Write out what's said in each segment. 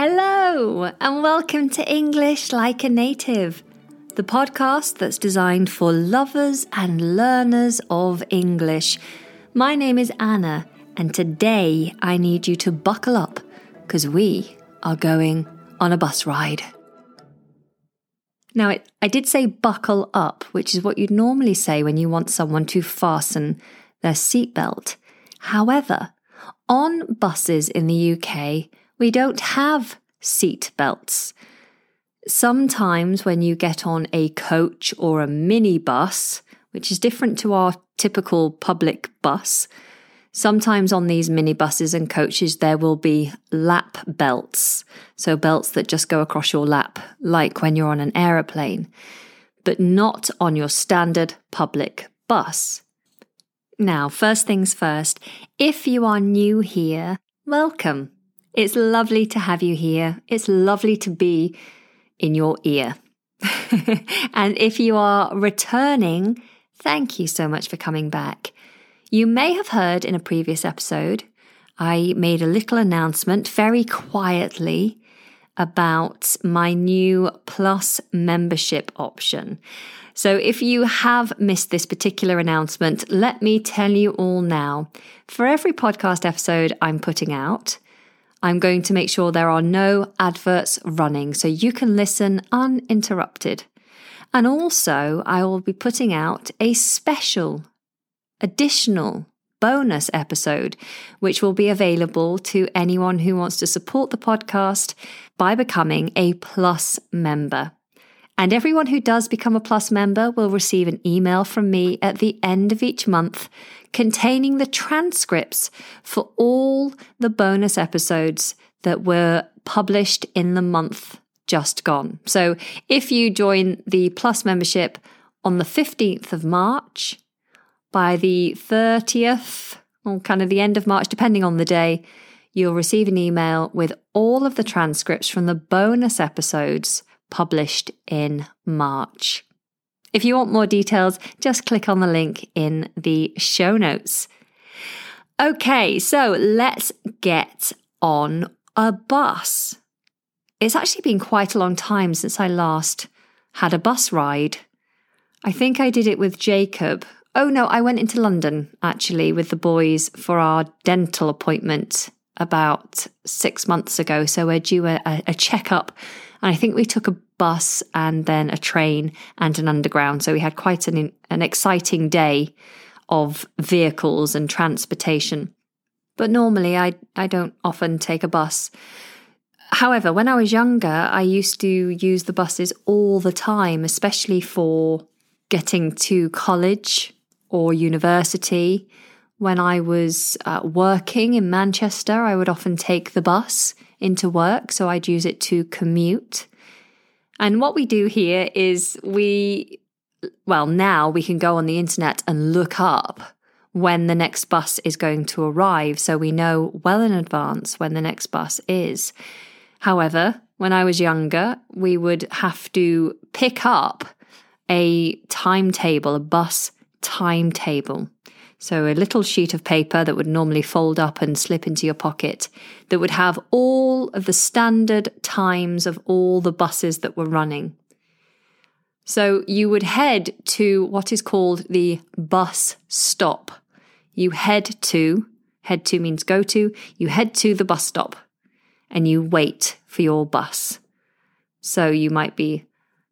Hello, and welcome to English Like a Native, the podcast that's designed for lovers and learners of English. My name is Anna, and today I need you to buckle up because we are going on a bus ride. Now, it, I did say buckle up, which is what you'd normally say when you want someone to fasten their seatbelt. However, on buses in the UK, we don't have seat belts. Sometimes, when you get on a coach or a minibus, which is different to our typical public bus, sometimes on these minibuses and coaches, there will be lap belts. So, belts that just go across your lap, like when you're on an aeroplane, but not on your standard public bus. Now, first things first, if you are new here, welcome. It's lovely to have you here. It's lovely to be in your ear. and if you are returning, thank you so much for coming back. You may have heard in a previous episode, I made a little announcement very quietly about my new Plus membership option. So if you have missed this particular announcement, let me tell you all now. For every podcast episode I'm putting out, I'm going to make sure there are no adverts running so you can listen uninterrupted. And also, I will be putting out a special, additional bonus episode, which will be available to anyone who wants to support the podcast by becoming a Plus member. And everyone who does become a Plus member will receive an email from me at the end of each month containing the transcripts for all the bonus episodes that were published in the month just gone. So if you join the Plus membership on the 15th of March, by the 30th, or kind of the end of March, depending on the day, you'll receive an email with all of the transcripts from the bonus episodes published in March. If you want more details, just click on the link in the show notes. Okay, so let's get on a bus. It's actually been quite a long time since I last had a bus ride. I think I did it with Jacob. Oh no, I went into London actually with the boys for our dental appointment about six months ago. So we're due a, a checkup and I think we took a bus and then a train and an underground. So we had quite an, an exciting day of vehicles and transportation. But normally I, I don't often take a bus. However, when I was younger, I used to use the buses all the time, especially for getting to college or university. When I was uh, working in Manchester, I would often take the bus into work, so I'd use it to commute. And what we do here is we, well, now we can go on the internet and look up when the next bus is going to arrive, so we know well in advance when the next bus is. However, when I was younger, we would have to pick up a timetable, a bus timetable. So, a little sheet of paper that would normally fold up and slip into your pocket that would have all of the standard times of all the buses that were running. So, you would head to what is called the bus stop. You head to, head to means go to, you head to the bus stop and you wait for your bus. So, you might be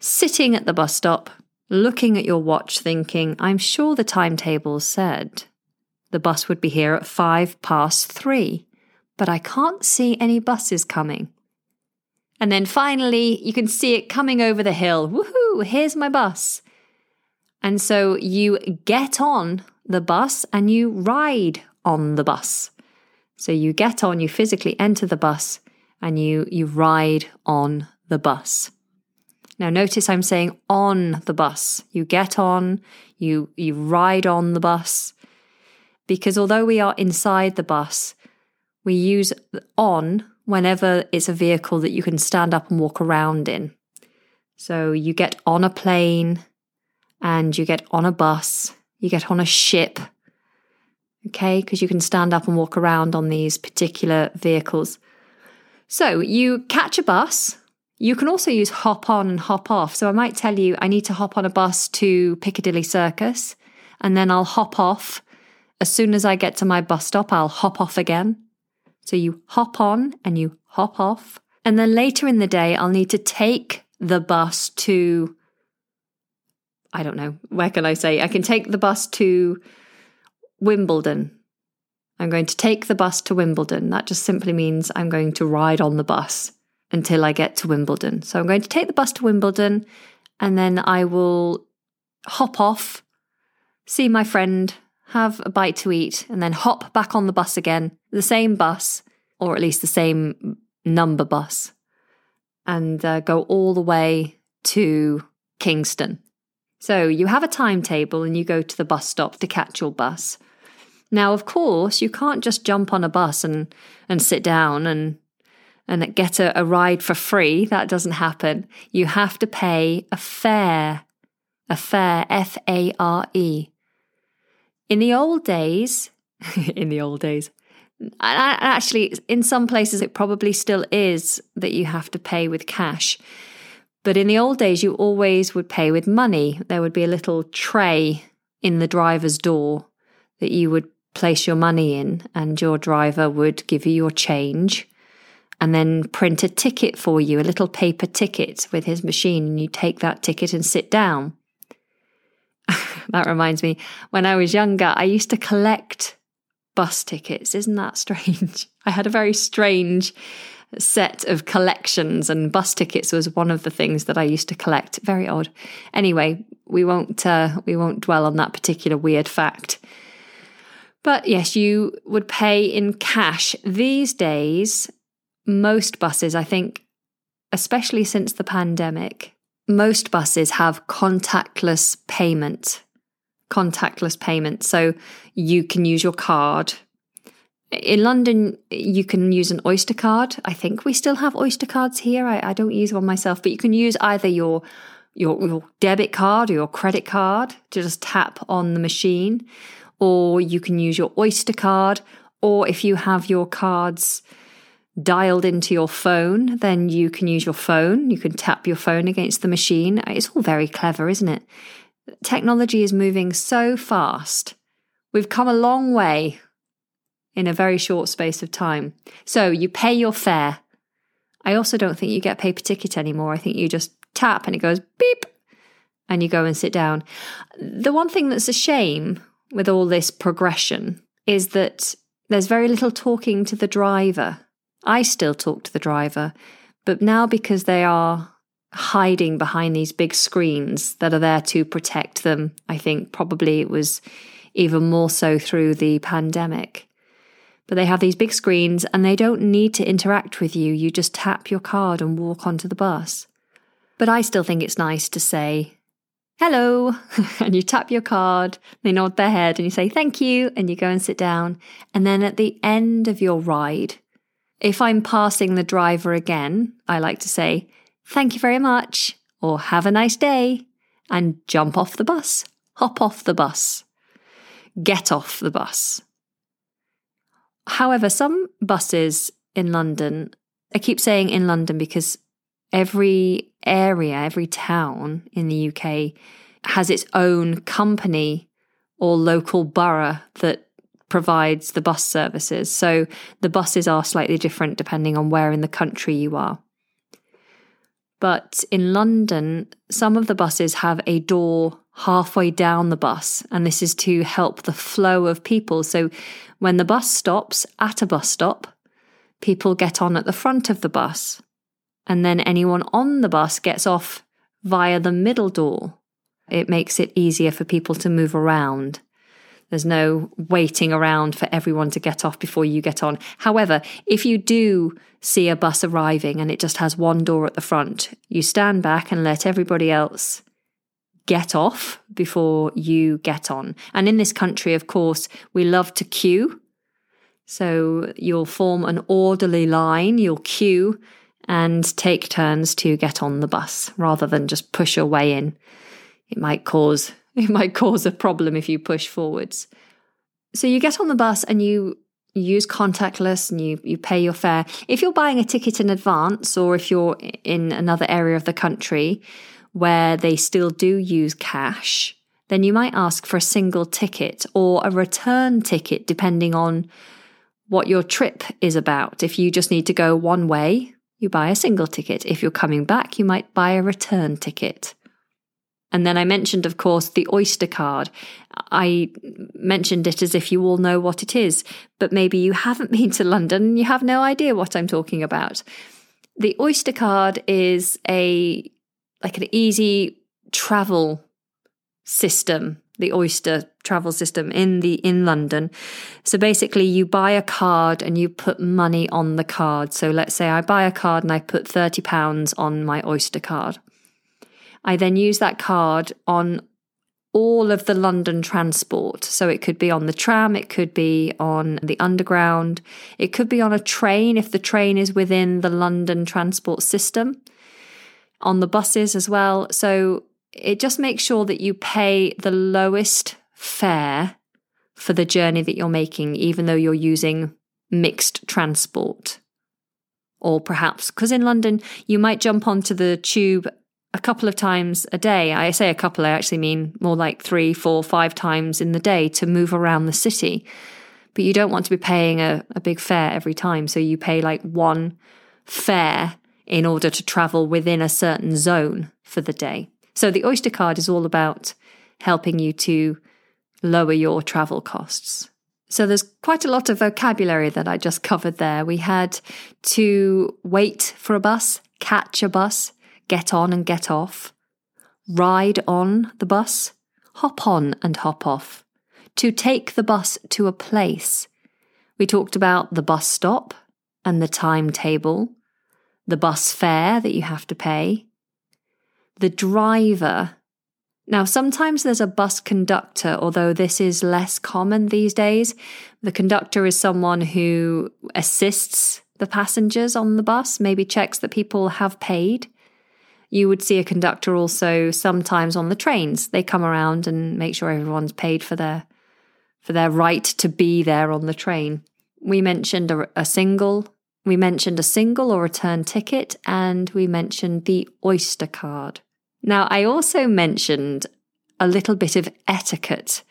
sitting at the bus stop looking at your watch, thinking, I'm sure the timetable said the bus would be here at five past three, but I can't see any buses coming. And then finally, you can see it coming over the hill. Woohoo, here's my bus. And so you get on the bus and you ride on the bus. So you get on, you physically enter the bus and you, you ride on the bus. Now notice I'm saying on the bus. You get on, you you ride on the bus. Because although we are inside the bus, we use on whenever it's a vehicle that you can stand up and walk around in. So you get on a plane and you get on a bus, you get on a ship. Okay, because you can stand up and walk around on these particular vehicles. So you catch a bus. You can also use hop on and hop off. So I might tell you I need to hop on a bus to Piccadilly Circus and then I'll hop off. As soon as I get to my bus stop, I'll hop off again. So you hop on and you hop off. And then later in the day, I'll need to take the bus to, I don't know, where can I say? I can take the bus to Wimbledon. I'm going to take the bus to Wimbledon. That just simply means I'm going to ride on the bus until I get to Wimbledon. So I'm going to take the bus to Wimbledon and then I will hop off, see my friend, have a bite to eat, and then hop back on the bus again, the same bus, or at least the same number bus, and uh, go all the way to Kingston. So you have a timetable and you go to the bus stop to catch your bus. Now, of course, you can't just jump on a bus and, and sit down and and get a, a ride for free. That doesn't happen. You have to pay a fare, a fare, F A R E. In the old days, in the old days, actually, in some places, it probably still is that you have to pay with cash. But in the old days, you always would pay with money. There would be a little tray in the driver's door that you would place your money in, and your driver would give you your change and then print a ticket for you, a little paper ticket with his machine. And you take that ticket and sit down. that reminds me, when I was younger, I used to collect bus tickets. Isn't that strange? I had a very strange set of collections, and bus tickets was one of the things that I used to collect. Very odd. Anyway, we won't uh, we won't dwell on that particular weird fact. But yes, you would pay in cash these days. Most buses, I think, especially since the pandemic, most buses have contactless payment contactless payment. So you can use your card. In London, you can use an Oyster card. I think we still have Oyster cards here. I, I don't use one myself, but you can use either your, your your debit card or your credit card to just tap on the machine, or you can use your Oyster card. Or if you have your cards dialed into your phone, then you can use your phone. You can tap your phone against the machine. It's all very clever, isn't it? Technology is moving so fast. We've come a long way in a very short space of time. So you pay your fare. I also don't think you get paper ticket anymore. I think you just tap and it goes beep and you go and sit down. The one thing that's a shame with all this progression is that there's very little talking to the driver. I still talk to the driver, but now because they are hiding behind these big screens that are there to protect them. I think probably it was even more so through the pandemic. But they have these big screens and they don't need to interact with you. You just tap your card and walk onto the bus. But I still think it's nice to say, hello, and you tap your card, they nod their head and you say thank you, and you go and sit down. And then at the end of your ride, if I'm passing the driver again, I like to say, thank you very much, or have a nice day, and jump off the bus, hop off the bus, get off the bus. However, some buses in London, I keep saying in London because every area, every town in the UK has its own company or local borough that provides the bus services. So the buses are slightly different depending on where in the country you are. But in London, some of the buses have a door halfway down the bus, and this is to help the flow of people. So when the bus stops at a bus stop, people get on at the front of the bus, and then anyone on the bus gets off via the middle door. It makes it easier for people to move around. There's no waiting around for everyone to get off before you get on. However, if you do see a bus arriving and it just has one door at the front, you stand back and let everybody else get off before you get on. And in this country, of course, we love to queue. So you'll form an orderly line, you'll queue and take turns to get on the bus rather than just push your way in. It might cause it might cause a problem if you push forwards. So you get on the bus and you use contactless and you, you pay your fare. If you're buying a ticket in advance or if you're in another area of the country where they still do use cash, then you might ask for a single ticket or a return ticket, depending on what your trip is about. If you just need to go one way, you buy a single ticket. If you're coming back, you might buy a return ticket. And then I mentioned, of course, the Oyster card. I mentioned it as if you all know what it is, but maybe you haven't been to London and you have no idea what I'm talking about. The Oyster card is a like an easy travel system, the Oyster travel system in the in London. So basically you buy a card and you put money on the card. So let's say I buy a card and I put 30 pounds on my Oyster card. I then use that card on all of the London transport. So it could be on the tram, it could be on the underground, it could be on a train if the train is within the London transport system, on the buses as well. So it just makes sure that you pay the lowest fare for the journey that you're making, even though you're using mixed transport. Or perhaps, because in London, you might jump onto the tube a couple of times a day. I say a couple, I actually mean more like three, four, five times in the day to move around the city. But you don't want to be paying a, a big fare every time. So you pay like one fare in order to travel within a certain zone for the day. So the Oyster card is all about helping you to lower your travel costs. So there's quite a lot of vocabulary that I just covered there. We had to wait for a bus, catch a bus, get on and get off, ride on the bus, hop on and hop off, to take the bus to a place. We talked about the bus stop and the timetable, the bus fare that you have to pay, the driver. Now, sometimes there's a bus conductor, although this is less common these days. The conductor is someone who assists the passengers on the bus, maybe checks that people have paid. You would see a conductor also sometimes on the trains. They come around and make sure everyone's paid for their for their right to be there on the train. We mentioned a, a single, we mentioned a single or a return ticket, and we mentioned the Oyster card. Now, I also mentioned a little bit of etiquette,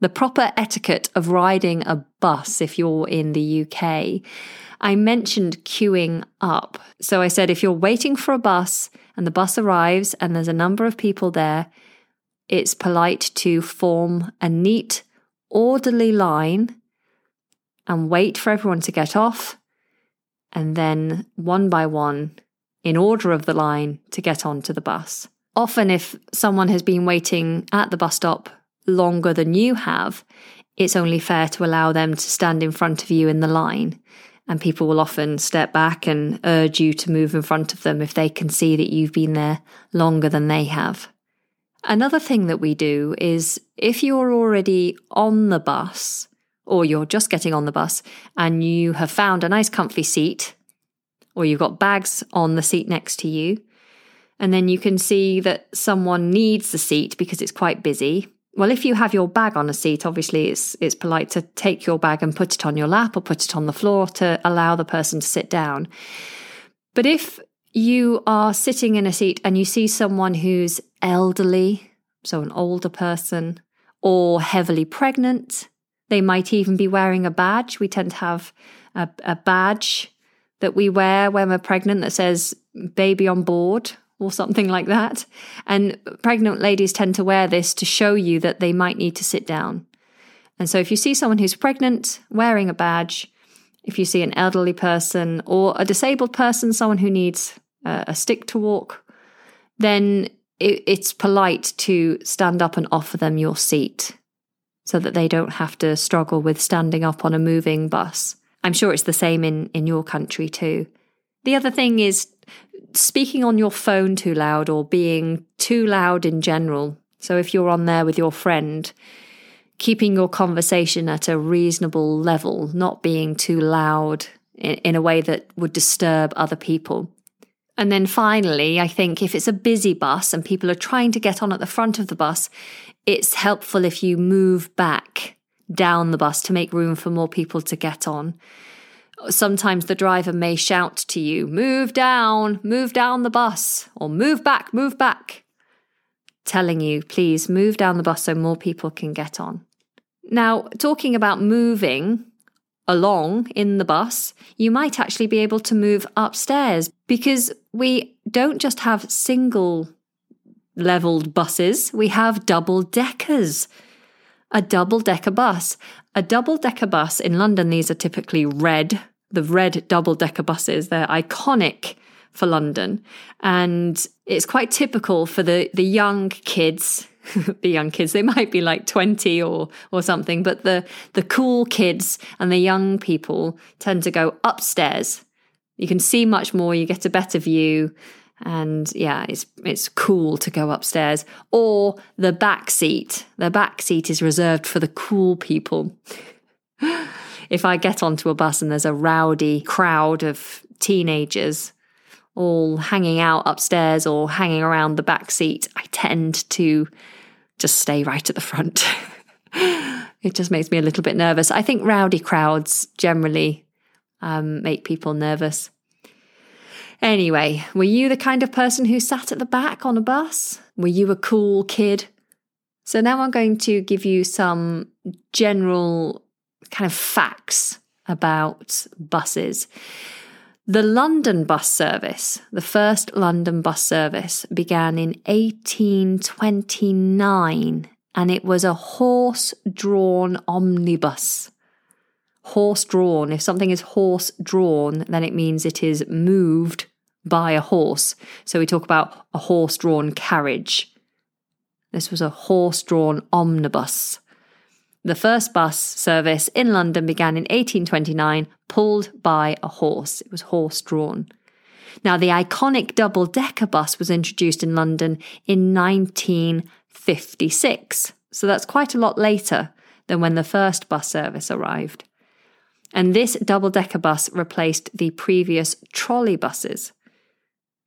the proper etiquette of riding a bus if you're in the UK. I mentioned queuing up. So I said if you're waiting for a bus and the bus arrives and there's a number of people there, it's polite to form a neat, orderly line and wait for everyone to get off, and then one by one, in order of the line, to get onto the bus. Often, if someone has been waiting at the bus stop longer than you have, it's only fair to allow them to stand in front of you in the line and people will often step back and urge you to move in front of them if they can see that you've been there longer than they have. Another thing that we do is if you're already on the bus or you're just getting on the bus and you have found a nice comfy seat or you've got bags on the seat next to you, and then you can see that someone needs the seat because it's quite busy, well, if you have your bag on a seat, obviously it's it's polite to take your bag and put it on your lap or put it on the floor to allow the person to sit down. But if you are sitting in a seat and you see someone who's elderly, so an older person, or heavily pregnant, they might even be wearing a badge. We tend to have a, a badge that we wear when we're pregnant that says baby on board or something like that. And pregnant ladies tend to wear this to show you that they might need to sit down. And so if you see someone who's pregnant wearing a badge, if you see an elderly person or a disabled person, someone who needs a, a stick to walk, then it, it's polite to stand up and offer them your seat so that they don't have to struggle with standing up on a moving bus. I'm sure it's the same in, in your country too. The other thing is speaking on your phone too loud or being too loud in general. So if you're on there with your friend, keeping your conversation at a reasonable level, not being too loud in, in, a way that would disturb other people. And then finally, I think if it's a busy bus and people are trying to get on at the front of the bus, it's helpful if you move back down the bus to make room for more people to get on. Sometimes the driver may shout to you, Move down, move down the bus, or move back, move back, telling you, Please move down the bus so more people can get on. Now, talking about moving along in the bus, you might actually be able to move upstairs because we don't just have single leveled buses, we have double deckers. A double decker bus. A double decker bus in London, these are typically red, the red double decker buses. They're iconic for London. And it's quite typical for the, the young kids the young kids. They might be like 20 or or something, but the the cool kids and the young people tend to go upstairs. You can see much more, you get a better view, and yeah, it's it's cool to go upstairs. Or the back seat. The back seat is reserved for the cool people. if I get onto a bus and there's a rowdy crowd of teenagers all hanging out upstairs or hanging around the back seat, I tend to just stay right at the front. it just makes me a little bit nervous. I think rowdy crowds generally um, make people nervous. Anyway, were you the kind of person who sat at the back on a bus? Were you a cool kid? So now I'm going to give you some general kind of facts about buses. The London bus service, the first London bus service, began in 1829 and it was a horse drawn omnibus. Horse drawn. If something is horse drawn, then it means it is moved by a horse. So we talk about a horse drawn carriage. This was a horse drawn omnibus. The first bus service in London began in 1829, pulled by a horse. It was horse drawn. Now, the iconic double decker bus was introduced in London in 1956. So that's quite a lot later than when the first bus service arrived. And this double decker bus replaced the previous trolley buses.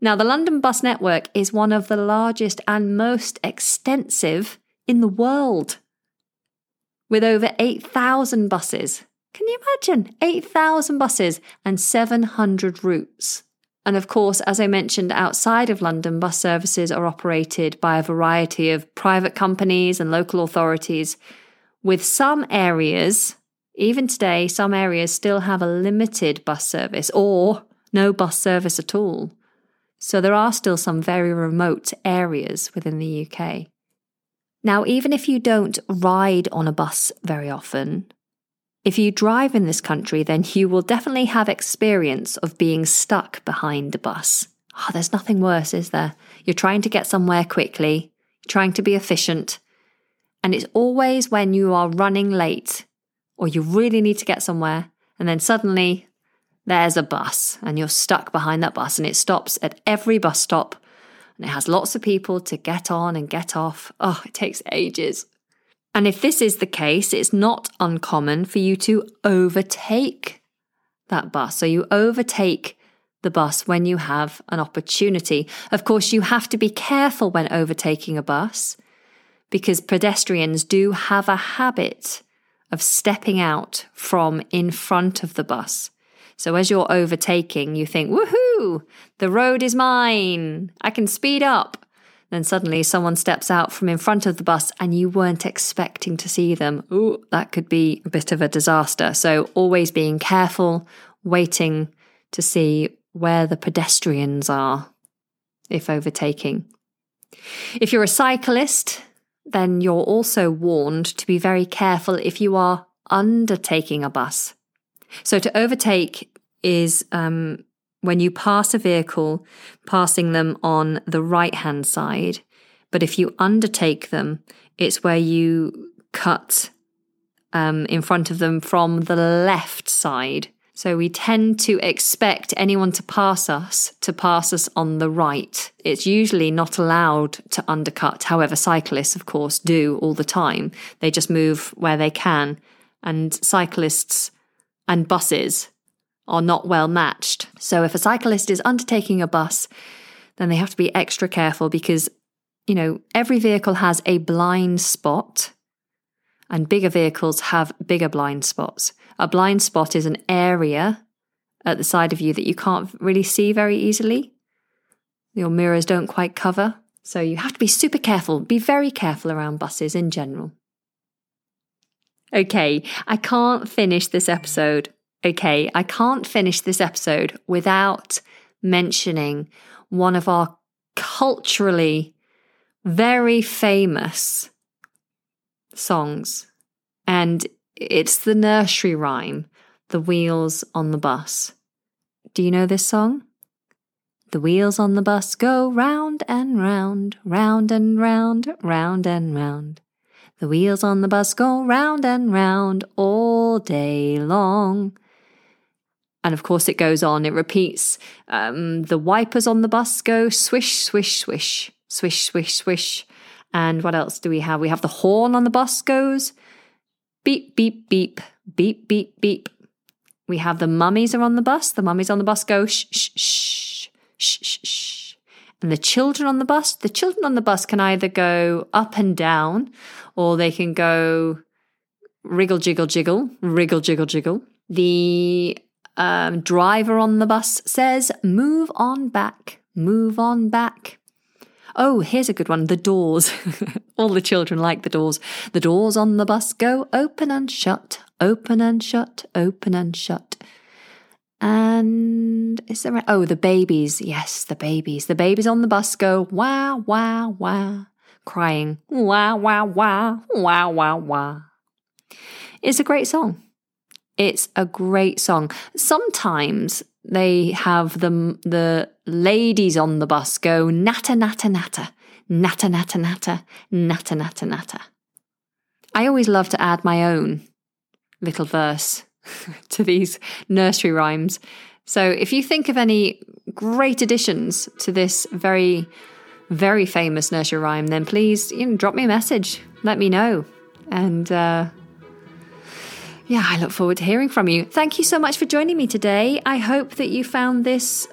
Now, the London bus network is one of the largest and most extensive in the world with over 8,000 buses. Can you imagine? 8,000 buses and 700 routes. And of course, as I mentioned, outside of London, bus services are operated by a variety of private companies and local authorities, with some areas, even today, some areas still have a limited bus service or no bus service at all. So there are still some very remote areas within the UK. Now, even if you don't ride on a bus very often, if you drive in this country, then you will definitely have experience of being stuck behind a bus. Oh, there's nothing worse, is there? You're trying to get somewhere quickly, trying to be efficient, and it's always when you are running late or you really need to get somewhere, and then suddenly there's a bus and you're stuck behind that bus and it stops at every bus stop and it has lots of people to get on and get off. Oh, it takes ages. And if this is the case, it's not uncommon for you to overtake that bus. So you overtake the bus when you have an opportunity. Of course, you have to be careful when overtaking a bus because pedestrians do have a habit of stepping out from in front of the bus. So as you're overtaking, you think, woohoo, the road is mine. I can speed up. Then suddenly someone steps out from in front of the bus and you weren't expecting to see them. Ooh, that could be a bit of a disaster. So always being careful, waiting to see where the pedestrians are if overtaking. If you're a cyclist, then you're also warned to be very careful if you are undertaking a bus. So to overtake is um, when you pass a vehicle, passing them on the right hand side. But if you undertake them, it's where you cut um, in front of them from the left side. So we tend to expect anyone to pass us to pass us on the right. It's usually not allowed to undercut. However, cyclists, of course, do all the time. They just move where they can. And cyclists and buses are not well matched. So if a cyclist is undertaking a bus, then they have to be extra careful because, you know, every vehicle has a blind spot. and bigger vehicles have bigger blind spots. A blind spot is an area at the side of you that you can't really see very easily. Your mirrors don't quite cover. So you have to be super careful, be very careful around buses in general. Okay, I can't finish this episode. Okay, I can't finish this episode without mentioning one of our culturally very famous songs. And it's the nursery rhyme, The Wheels on the Bus. Do you know this song? The wheels on the bus go round and round, round and round, round and round. The wheels on the bus go round and round all day long. And of course, it goes on, it repeats. Um, the wipers on the bus go swish, swish, swish, swish, swish, swish. And what else do we have? We have the horn on the bus goes beep, beep, beep, beep, beep, beep. We have the mummies are on the bus. The mummies on the bus go shh, shh, shh shh, shh. And the children on the bus, the children on the bus can either go up and down or they can go wriggle, jiggle, jiggle, wriggle, jiggle, jiggle. The um, driver on the bus says, move on back, move on back. Oh, here's a good one the doors. All the children like the doors. The doors on the bus go open and shut, open and shut, open and shut. And is there, oh, the babies. Yes, the babies. The babies on the bus go, wah, wah, wah, crying, wah, wah, wah, wah, wah, wah. It's a great song. It's a great song. Sometimes they have the, the ladies on the bus go, natta, natta, natta, natta, natta, natta, natta, natta, natta. I always love to add my own little verse to these nursery rhymes. So if you think of any great additions to this very, very famous nursery rhyme, then please you know, drop me a message. Let me know. And uh, yeah, I look forward to hearing from you. Thank you so much for joining me today. I hope that you found this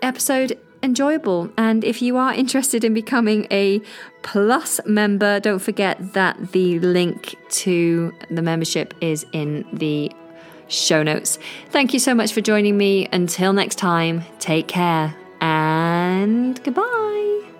episode enjoyable. And if you are interested in becoming a Plus member, don't forget that the link to the membership is in the show notes. Thank you so much for joining me. Until next time, take care and goodbye.